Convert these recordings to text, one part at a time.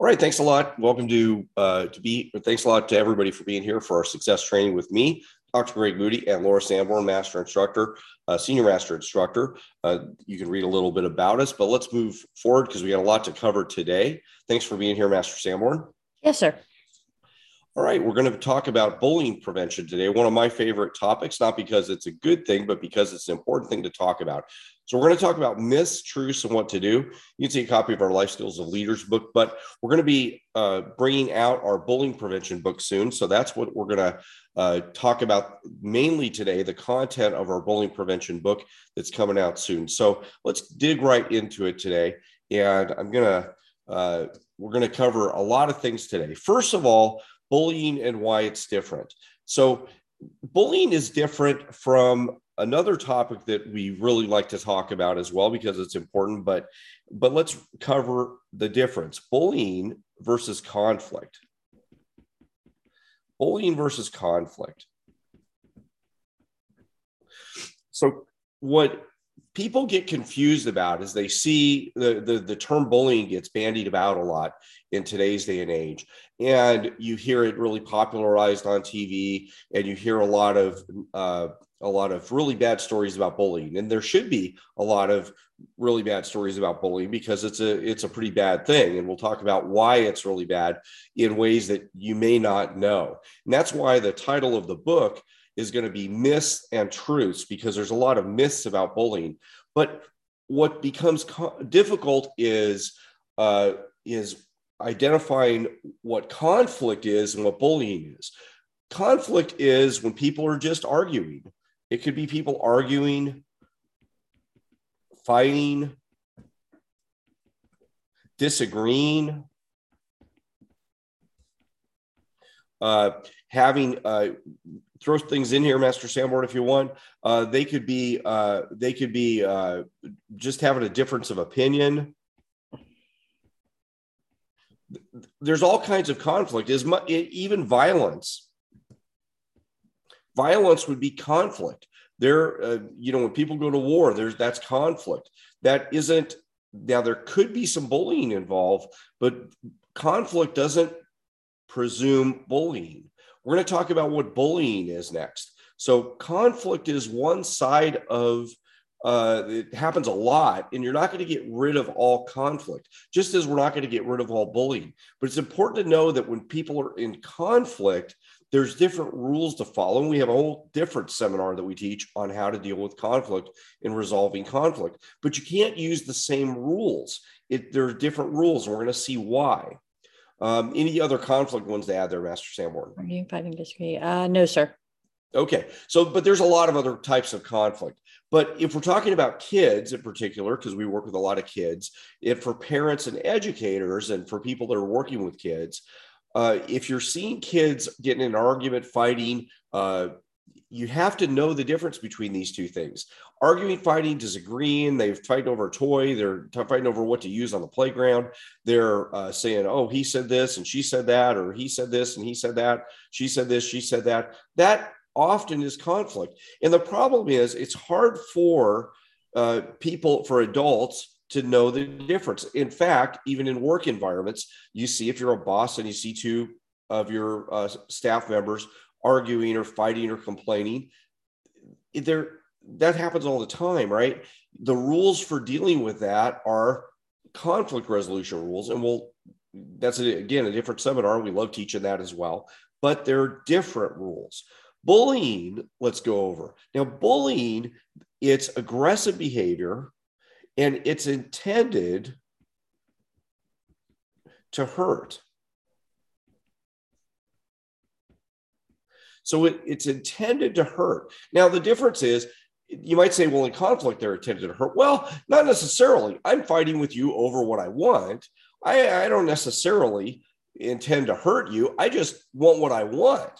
All right, thanks a lot. Welcome to uh, to be. Thanks a lot to everybody for being here for our success training with me, Dr. Greg Moody, and Laura Sanborn, Master Instructor, uh, Senior Master Instructor. Uh, you can read a little bit about us, but let's move forward because we got a lot to cover today. Thanks for being here, Master Sanborn. Yes, sir. All right, we're going to talk about bullying prevention today. One of my favorite topics, not because it's a good thing, but because it's an important thing to talk about. So we're going to talk about myths, truths, and what to do. You can see a copy of our Life Skills of Leaders book, but we're going to be uh, bringing out our bullying prevention book soon. So that's what we're going to uh, talk about mainly today, the content of our bullying prevention book that's coming out soon. So let's dig right into it today. And I'm going to, uh, we're going to cover a lot of things today. First of all, bullying and why it's different. So bullying is different from another topic that we really like to talk about as well because it's important but but let's cover the difference. Bullying versus conflict. Bullying versus conflict. So what people get confused about is they see the, the, the term bullying gets bandied about a lot in today's day and age. And you hear it really popularized on tv and you hear a lot of uh, a lot of really bad stories about bullying. And there should be a lot of really bad stories about bullying because it's a it's a pretty bad thing. And we'll talk about why it's really bad in ways that you may not know. And that's why the title of the book is going to be myths and truths because there's a lot of myths about bullying. But what becomes co- difficult is uh, is identifying what conflict is and what bullying is. Conflict is when people are just arguing. It could be people arguing, fighting, disagreeing, uh, having uh, throw things in here, Master Sanborn, if you want. Uh, they could be uh, they could be uh, just having a difference of opinion. There's all kinds of conflict, is even violence. Violence would be conflict. There uh, you know when people go to war there's that's conflict. That isn't now there could be some bullying involved but conflict doesn't presume bullying we're going to talk about what bullying is next so conflict is one side of uh, it happens a lot, and you're not going to get rid of all conflict, just as we're not going to get rid of all bullying. But it's important to know that when people are in conflict, there's different rules to follow. And we have a whole different seminar that we teach on how to deal with conflict and resolving conflict. But you can't use the same rules. It, there are different rules, and we're going to see why. Um, any other conflict ones to add there, Master Sanborn? you fighting, disagree. Uh, no, sir. Okay. So, but there's a lot of other types of conflict. But if we're talking about kids in particular, because we work with a lot of kids, if for parents and educators and for people that are working with kids, uh, if you're seeing kids getting in an argument, fighting, uh, you have to know the difference between these two things. Arguing, fighting, disagreeing. They've fighting over a toy. They're fighting over what to use on the playground. They're uh, saying, "Oh, he said this and she said that," or "He said this and he said that." She said this, she said that. That often is conflict, and the problem is it's hard for uh, people, for adults, to know the difference. In fact, even in work environments, you see if you're a boss and you see two of your uh, staff members arguing or fighting or complaining, there that happens all the time, right? The rules for dealing with that are conflict resolution rules, and we'll that's a, again a different seminar. We love teaching that as well, but there are different rules. Bullying, let's go over now. Bullying, it's aggressive behavior and it's intended to hurt. So it, it's intended to hurt. Now, the difference is you might say, well, in conflict, they're intended to hurt. Well, not necessarily. I'm fighting with you over what I want. I, I don't necessarily intend to hurt you. I just want what I want.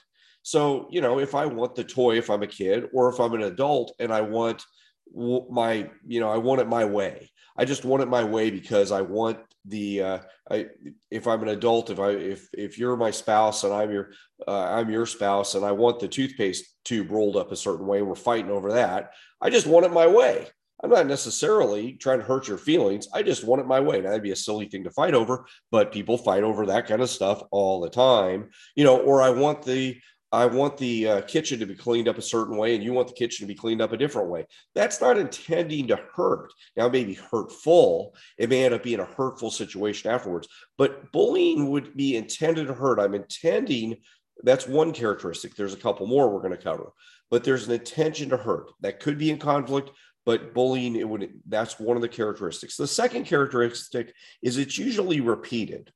So, you know, if I want the toy, if I'm a kid, or if I'm an adult and I want my you know i want it my way i just want it my way because i want the uh i if i'm an adult if i if if you're my spouse and i'm your uh, i'm your spouse and i want the toothpaste tube rolled up a certain way we're fighting over that i just want it my way I'm not necessarily trying to hurt your feelings. I just want it my way. Now, that'd be a silly thing to fight over, but people fight over that kind of stuff all the time, you know, or I want the, I want the uh, kitchen to be cleaned up a certain way, and you want the kitchen to be cleaned up a different way. That's not intending to hurt. Now, it may be hurtful. It may end up being a hurtful situation afterwards, but bullying would be intended to hurt. I'm intending, that's one characteristic. There's a couple more we're going to cover, but there's an intention to hurt that could be in conflict. But bullying, it would that's one of the characteristics. The second characteristic is it's usually repeated.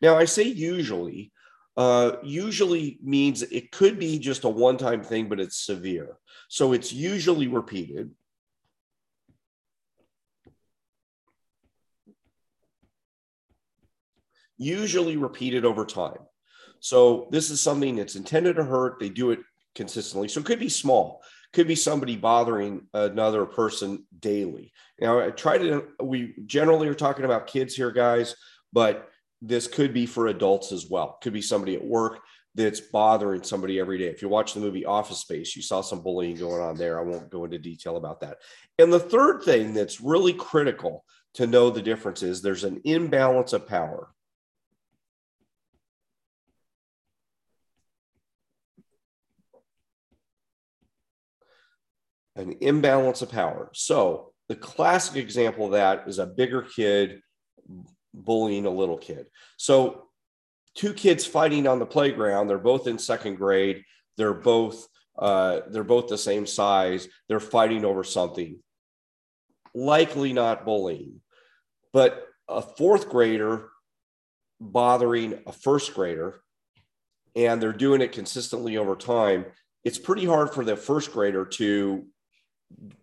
Now, I say usually uh, usually means it could be just a one time thing, but it's severe. So it's usually repeated. Usually repeated over time. So this is something that's intended to hurt. They do it consistently. So it could be small, could be somebody bothering another person daily. Now, I try to, we generally are talking about kids here, guys, but this could be for adults as well. Could be somebody at work that's bothering somebody every day. If you watch the movie Office Space, you saw some bullying going on there. I won't go into detail about that. And the third thing that's really critical to know the difference is there's an imbalance of power. An imbalance of power. So, the classic example of that is a bigger kid bullying a little kid. So, two kids fighting on the playground. They're both in second grade. They're both uh, they're both the same size. They're fighting over something. Likely not bullying, but a fourth grader bothering a first grader, and they're doing it consistently over time. It's pretty hard for the first grader to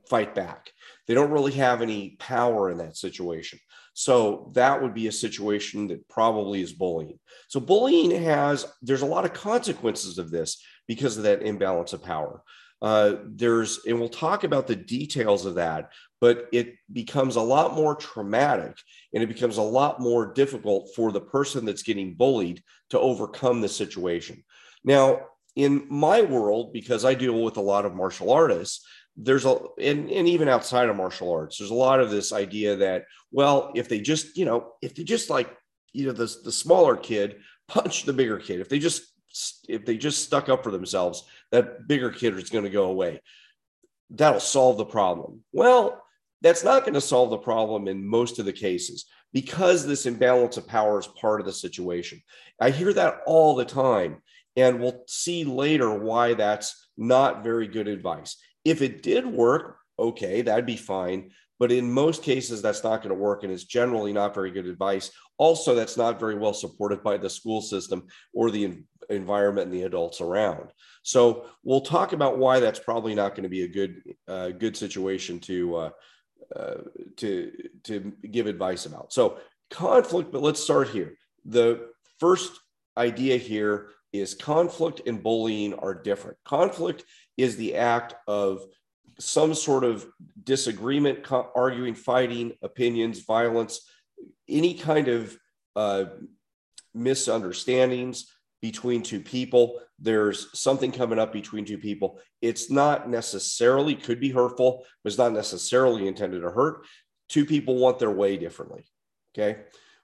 fight back. They don't really have any power in that situation. So that would be a situation that probably is bullying. So bullying has, there's a lot of consequences of this because of that imbalance of power. Uh, there's, and we'll talk about the details of that, but it becomes a lot more traumatic and it becomes a lot more difficult for the person that's getting bullied to overcome the situation. Now, in my world, because I deal with a lot of martial artists, there's a and, and even outside of martial arts there's a lot of this idea that well if they just you know if they just like you know the, the smaller kid punch the bigger kid if they just if they just stuck up for themselves that bigger kid is going to go away. That'll solve the problem. Well that's not going to solve the problem in most of the cases because this imbalance of power is part of the situation. I hear that all the time and we'll see later why that's not very good advice if it did work, okay, that'd be fine. But in most cases, that's not going to work and is generally not very good advice. Also, that's not very well supported by the school system or the environment and the adults around. So we'll talk about why that's probably not going to be a good uh, good situation to uh, uh, to to give advice about. So conflict, but let's start here. The first idea here is conflict and bullying are different. Conflict is the act of some sort of disagreement, arguing, fighting, opinions, violence, any kind of uh, misunderstandings between two people. There's something coming up between two people. It's not necessarily, could be hurtful, but it's not necessarily intended to hurt. Two people want their way differently. Okay.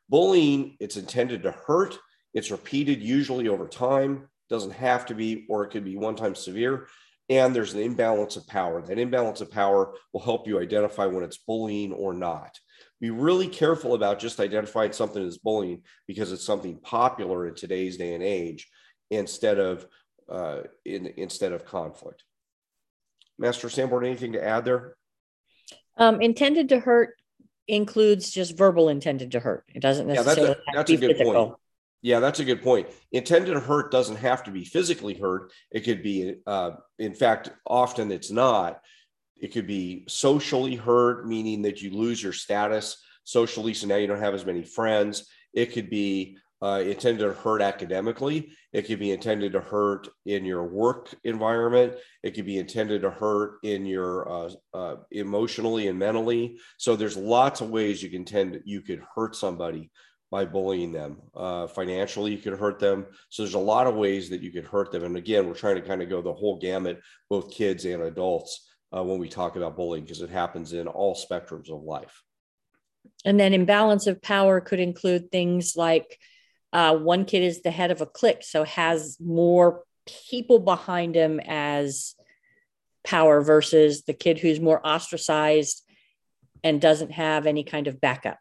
Bullying, it's intended to hurt. It's repeated usually over time, doesn't have to be, or it could be one time severe and there's an imbalance of power. That imbalance of power will help you identify when it's bullying or not. Be really careful about just identifying something as bullying because it's something popular in today's day and age instead of uh, in, instead of conflict. Master Sanborn, anything to add there? Um, intended to hurt includes just verbal intended to hurt. It doesn't necessarily yeah, that's a, that's a good physical. point. Yeah, that's a good point. Intended hurt doesn't have to be physically hurt. It could be, uh, in fact, often it's not. It could be socially hurt, meaning that you lose your status socially, so now you don't have as many friends. It could be uh, intended to hurt academically. It could be intended to hurt in your work environment. It could be intended to hurt in your uh, uh, emotionally and mentally. So there's lots of ways you can tend you could hurt somebody by bullying them. Uh, financially, you could hurt them. So there's a lot of ways that you could hurt them. And again, we're trying to kind of go the whole gamut, both kids and adults, uh, when we talk about bullying because it happens in all spectrums of life. And then imbalance of power could include things like uh, one kid is the head of a clique, so has more people behind him as power versus the kid who's more ostracized and doesn't have any kind of backup.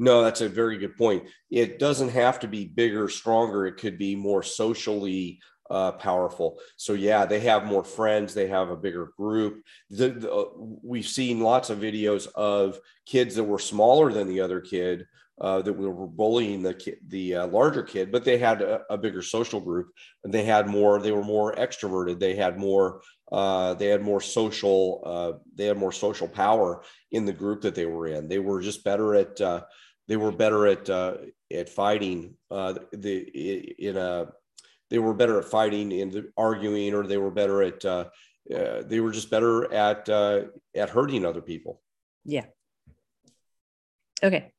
No, that's a very good point. It doesn't have to be bigger, stronger. It could be more socially uh, powerful. So yeah, they have more friends. They have a bigger group. The, the, uh, we've seen lots of videos of kids that were smaller than the other kid uh, that were bullying the the uh, larger kid, but they had a, a, bigger social group and they had more. They were more extroverted. They had more. Uh, they had more social. They had more social power in the group that they were in. They were just better at they were better at uh, at fighting uh, the in a they were better at fighting and arguing or they were better at uh, uh, they were just better at uh, at hurting other people. Yeah. Okay.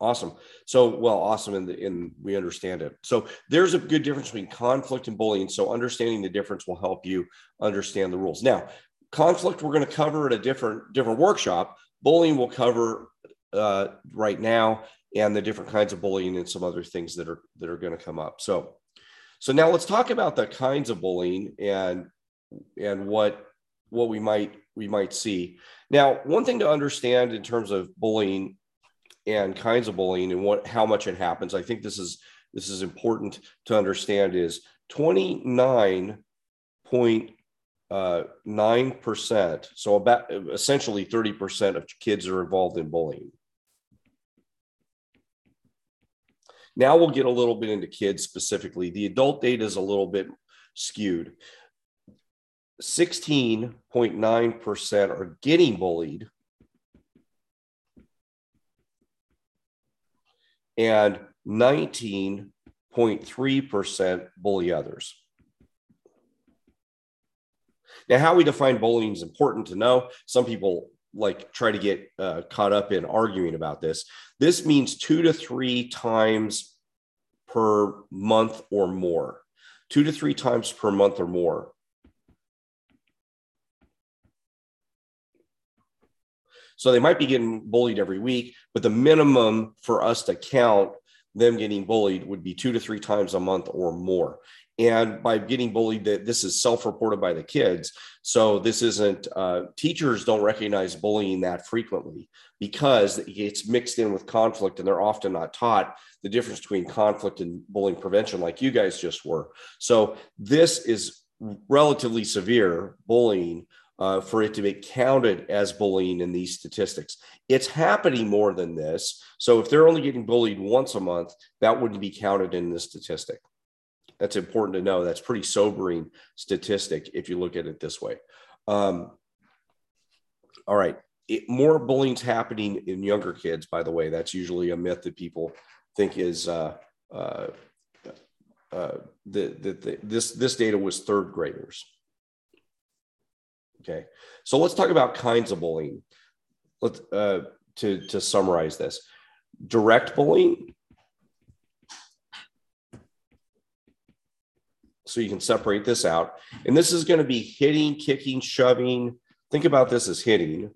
Awesome. So well awesome and in we understand it. So there's a good difference between conflict and bullying so understanding the difference will help you understand the rules. Now conflict we're going to cover at a different different workshop. Bullying will cover uh, right now and the different kinds of bullying and some other things that are that are going to come up. So, so now let's talk about the kinds of bullying and and what what we might we might see. Now, one thing to understand in terms of bullying and kinds of bullying and what how much it happens, I think this is this is important to understand is 29 point uh, 9%, so about essentially 30% of kids are involved in bullying. Now we'll get a little bit into kids specifically. The adult data is a little bit skewed. 16.9% are getting bullied. And 19.3% bully others. Now, how we define bullying is important to know. Some people like try to get uh, caught up in arguing about this. This means two to three times per month or more, two to three times per month or more. So they might be getting bullied every week, but the minimum for us to count them getting bullied would be two to three times a month or more and by getting bullied that this is self-reported by the kids so this isn't uh, teachers don't recognize bullying that frequently because it's mixed in with conflict and they're often not taught the difference between conflict and bullying prevention like you guys just were so this is relatively severe bullying uh, for it to be counted as bullying in these statistics. It's happening more than this. So if they're only getting bullied once a month, that wouldn't be counted in the statistic that's important to know. That's pretty sobering statistic if you look at it this way. Um, all right. It, more bullying's happening in younger kids, by the way. That's usually a myth that people think is uh, uh, uh, this, this data was third graders. Okay. So let's talk about kinds of bullying. Let's, uh, to, to summarize this direct bullying so you can separate this out. And this is going to be hitting, kicking, shoving. Think about this as hitting.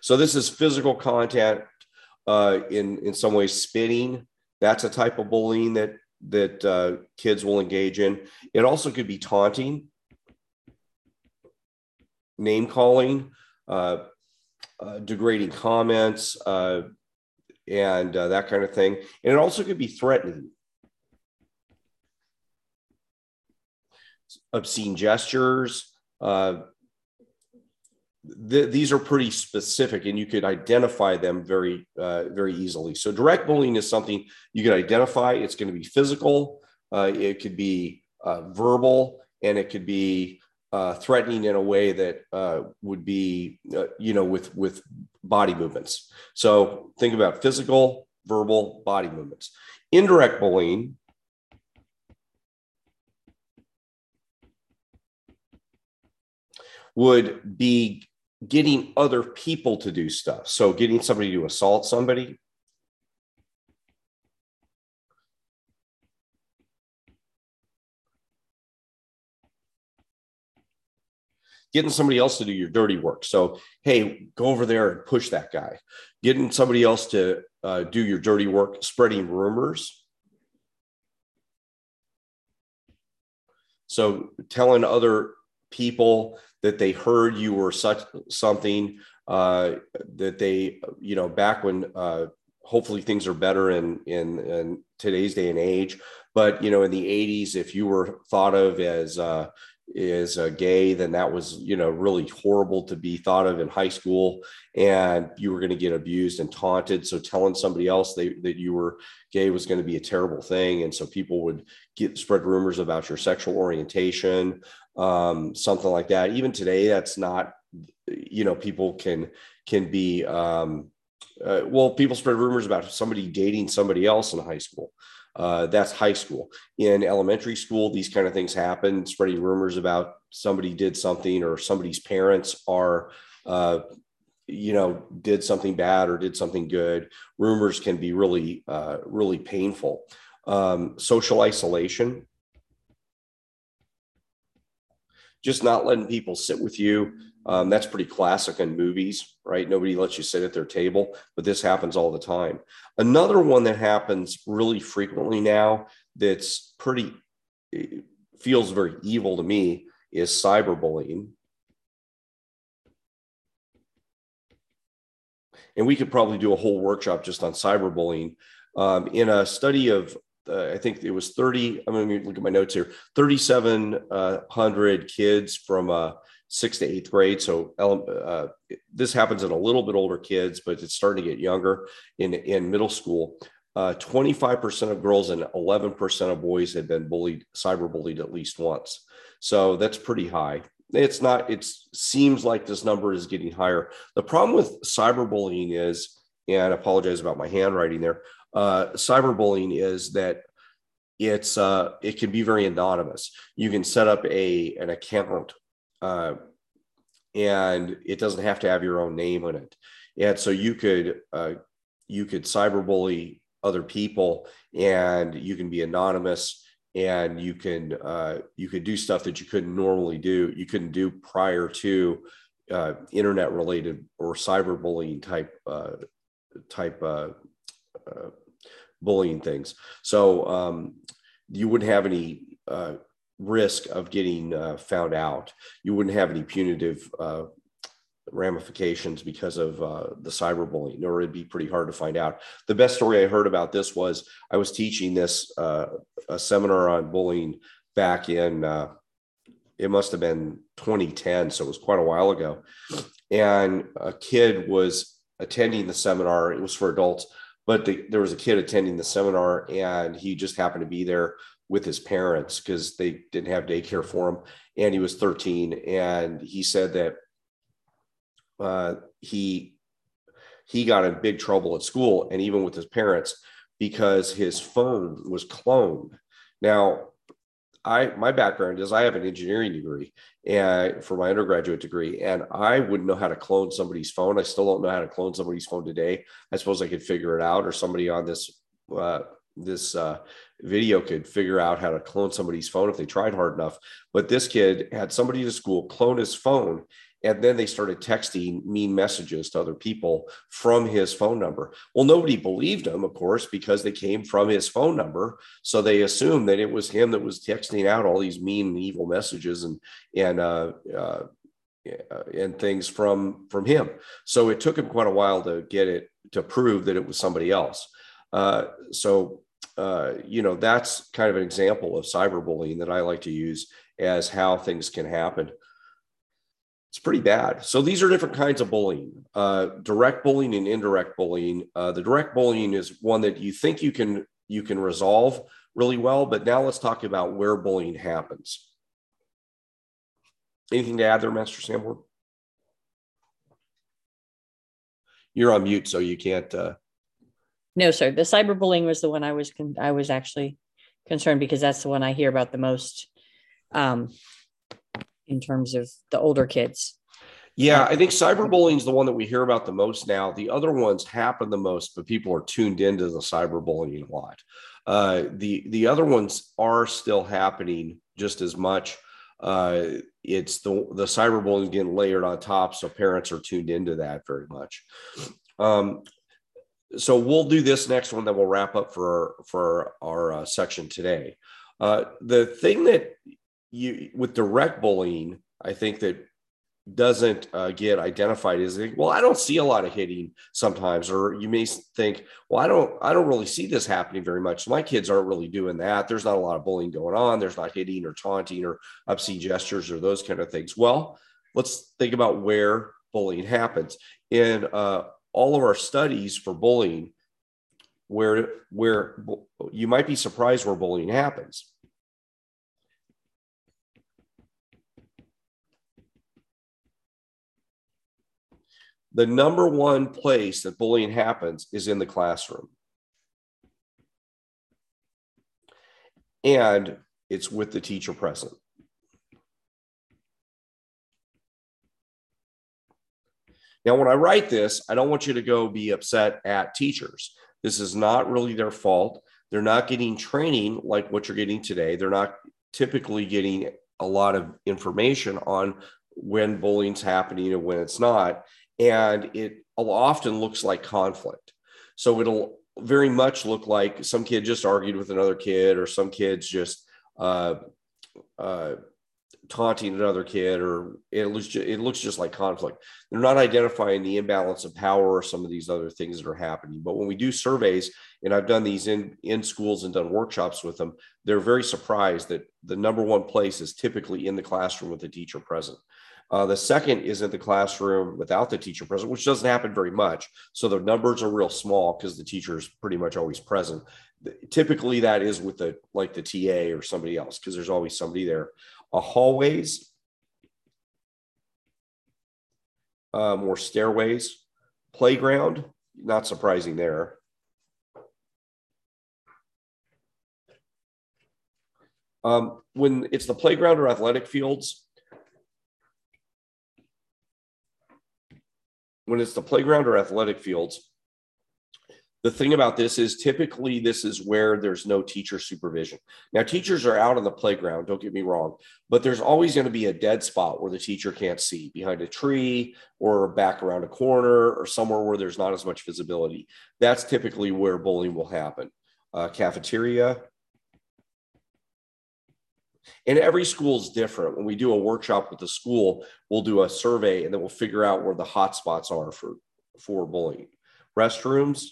So this is physical contact. Uh, in in some ways, spitting. That's a type of bullying that that uh, kids will engage in. It also could be taunting, name calling, uh, uh degrading comments, uh, and uh, that kind of thing. And it also could be threatening. Obscene gestures. Uh, th- these are pretty specific, and you could identify them very, uh, very easily. So, direct bullying is something you can identify. It's going to be physical, uh, it could be uh, verbal, and it could be uh, threatening in a way that uh, would be, you know, with with body movements. So, think about physical, verbal, body movements. Indirect bullying would be getting other people to do stuff. So getting somebody to assault somebody. getting somebody else to do your dirty work. So, hey, go over there and push that guy. Getting somebody else to uh, do your dirty work, spreading rumors. So, telling other people that they heard you were such something uh, that they, you know, back when uh, hopefully things are better in, in, in today's day and age. But you know, in the '80s, if you were thought of as uh, is gay, then that was you know really horrible to be thought of in high school, and you were going to get abused and taunted. So telling somebody else they, that you were gay was going to be a terrible thing, and so people would get spread rumors about your sexual orientation, um, something like that. Even today, that's not you know people can can be um, uh, well people spread rumors about somebody dating somebody else in high school uh, that's high school. In elementary school, these kind of things happen, spreading rumors about somebody did something or somebody's parents are, uh, you know, did something bad or did something good. Rumors can be really, uh, really painful. Um, social isolation, just not letting people sit with you. Um, that's pretty classic in movies, right? Nobody lets you sit at their table, but this happens all the time. Another one that happens really frequently now that's pretty feels very evil to me is cyberbullying. And we could probably do a whole workshop just on cyberbullying. Um, in a study of uh, I think it was 30, I'm going to look at my notes here, 3,700 kids from uh, sixth to eighth grade. So uh, this happens in a little bit older kids, but it's starting to get younger in, in middle school. Uh, 25% of girls and 11% of boys had been bullied, cyber bullied at least once. So that's pretty high. It's not, it seems like this number is getting higher. The problem with cyberbullying is, and I apologize about my handwriting there uh, cyberbullying is that it's uh, it can be very anonymous. You can set up a an account, uh, and it doesn't have to have your own name in it. And so you could uh, you could cyberbully other people, and you can be anonymous, and you can uh, you could do stuff that you couldn't normally do. You couldn't do prior to uh, internet related or cyberbullying type uh, type uh, uh, bullying things. So um, you wouldn't have any uh, risk of getting uh, found out. You wouldn't have any punitive uh, ramifications because of uh, the cyberbullying, or it'd be pretty hard to find out. The best story I heard about this was I was teaching this uh, a seminar on bullying back in uh, it must have been 2010, so it was quite a while ago, and a kid was attending the seminar. It was for adults but the, there was a kid attending the seminar and he just happened to be there with his parents because they didn't have daycare for him and he was 13 and he said that uh, he he got in big trouble at school and even with his parents because his phone was cloned now I my background is I have an engineering degree and for my undergraduate degree, and I wouldn't know how to clone somebody's phone. I still don't know how to clone somebody's phone today. I suppose I could figure it out, or somebody on this uh, this uh, video could figure out how to clone somebody's phone if they tried hard enough. But this kid had somebody to school clone his phone and then they started texting mean messages to other people from his phone number. Well, nobody believed him, of course, because they came from his phone number. So they assumed that it was him that was texting out all these mean and evil messages and and uh, uh, and things from from him. So it took him quite a while to get it to prove that it was somebody else. Uh, so uh, you know that's kind of an example of cyberbullying that I like to use as how things can happen it's pretty bad. So these are different kinds of bullying, uh, direct bullying and indirect bullying. Uh, the direct bullying is one that you think you can you can resolve really well, but now let's talk about where bullying happens. Anything to add there, Master Sanborn? You're on mute, so you can't. Uh... No, sir. The cyberbullying was the one I was con- I was actually concerned because that's the one I hear about the most. Um, in terms of the older kids. Yeah, I think cyberbullying is the one that we hear about the most now. The other ones happen the most, but people are tuned into the cyberbullying a lot. Uh, the the other ones are still happening just as much. Uh, it's the the cyberbullying getting layered on top, so parents are tuned into that very much. Um, so we'll do this next one, that we'll wrap up for for our uh, section today. Uh, the thing that you with direct bullying, I think that doesn't uh, get identified is well i don't see a lot of hitting sometimes or you may think well i don't i don't really see this happening very much. My kids aren't really doing that. There's not a lot of bullying going on. There's not hitting or taunting or obscene gestures or those kind of things. Well let's think about where bullying happens. In uh, all of our studies for bullying where where you might be surprised where bullying happens the number one place that bullying happens is in the classroom. And it's with the teacher present. Now, when I write this, I don't want you to go be upset at teachers. This is not really their fault. They're not getting training like what you're getting today. They're not typically getting a lot of information on when bullying's happening and when it's not and it often looks like conflict. So it'll very much look like some kid just argued with another kid, or some kids just uh, uh, taunting another kid, or it looks just, it looks just like conflict. They're not identifying the imbalance of power or some of these other things that are happening. But when we do surveys, and I've done these in in schools and done workshops with them, they're very surprised that the number one place is typically in the classroom with the teacher present. Uh, the second is in the classroom without the teacher present, which doesn't happen very much. So the numbers are real small because the teacher is pretty much always present. Typically, that is with the like the TA or somebody else because there's always somebody there. Uh, hallways, um, or stairways, playground. Not surprising there. Um, when it's the playground or athletic fields, when it's the playground or athletic fields, the thing about this is typically this is where there's no teacher supervision. Now, teachers are out on the playground, don't get me wrong, but there's always going to be a dead spot where the teacher can't see behind a tree or back around a corner or somewhere where there's not as much visibility. That's typically where bullying will happen. Uh, cafeteria, and every school is different. When we do a workshop with the school, we'll do a survey and then we'll figure out where the hot spots are for, for bullying. Restrooms,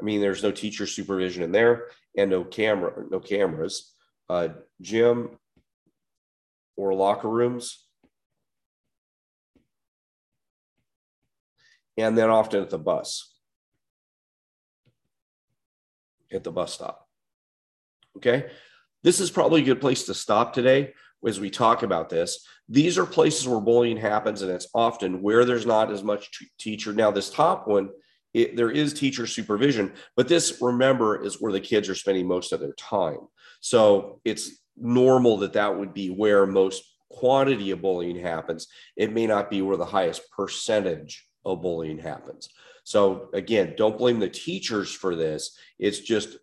I mean, there's no teacher supervision in there and no camera, no cameras. Uh, gym or locker rooms. And then often at the bus, at the bus stop. Okay. This is probably a good place to stop today as we talk about this. These are places where bullying happens, and it's often where there's not as much t- teacher. Now, this top one, it, there is teacher supervision, but this, remember, is where the kids are spending most of their time. So it's normal that that would be where most quantity of bullying happens. It may not be where the highest percentage of bullying happens. So again, don't blame the teachers for this. It's just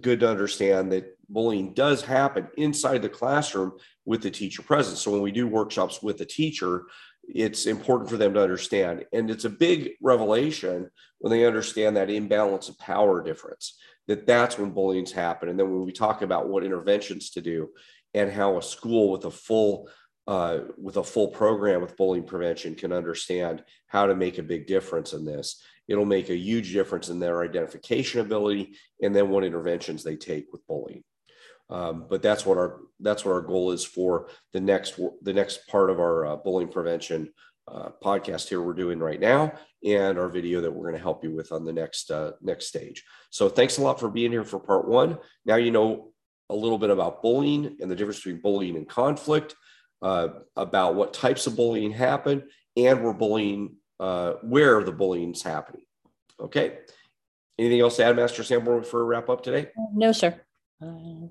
good to understand that bullying does happen inside the classroom with the teacher present. So when we do workshops with the teacher, it's important for them to understand. And it's a big revelation when they understand that imbalance of power difference, that that's when bullying's happen. And then when we talk about what interventions to do and how a school with a full uh, with a full program with bullying prevention can understand how to make a big difference in this it'll make a huge difference in their identification ability and then what interventions they take with bullying. Um, but that's what our that's what our goal is for the next the next part of our uh, bullying prevention uh, podcast here we're doing right now and our video that we're going to help you with on the next uh, next stage. So thanks a lot for being here for part one. Now you know a little bit about bullying and the difference between bullying and conflict, uh, about what types of bullying happen, and where bullying uh, where the bullying is happening. Okay. Anything else to add, Master Sanborn, for a wrap up today? No, sir. Uh,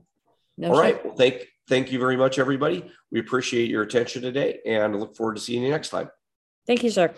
no, All right. Well, thank thank you very much, everybody. We appreciate your attention today, and look forward to seeing you next time. Thank you, sir.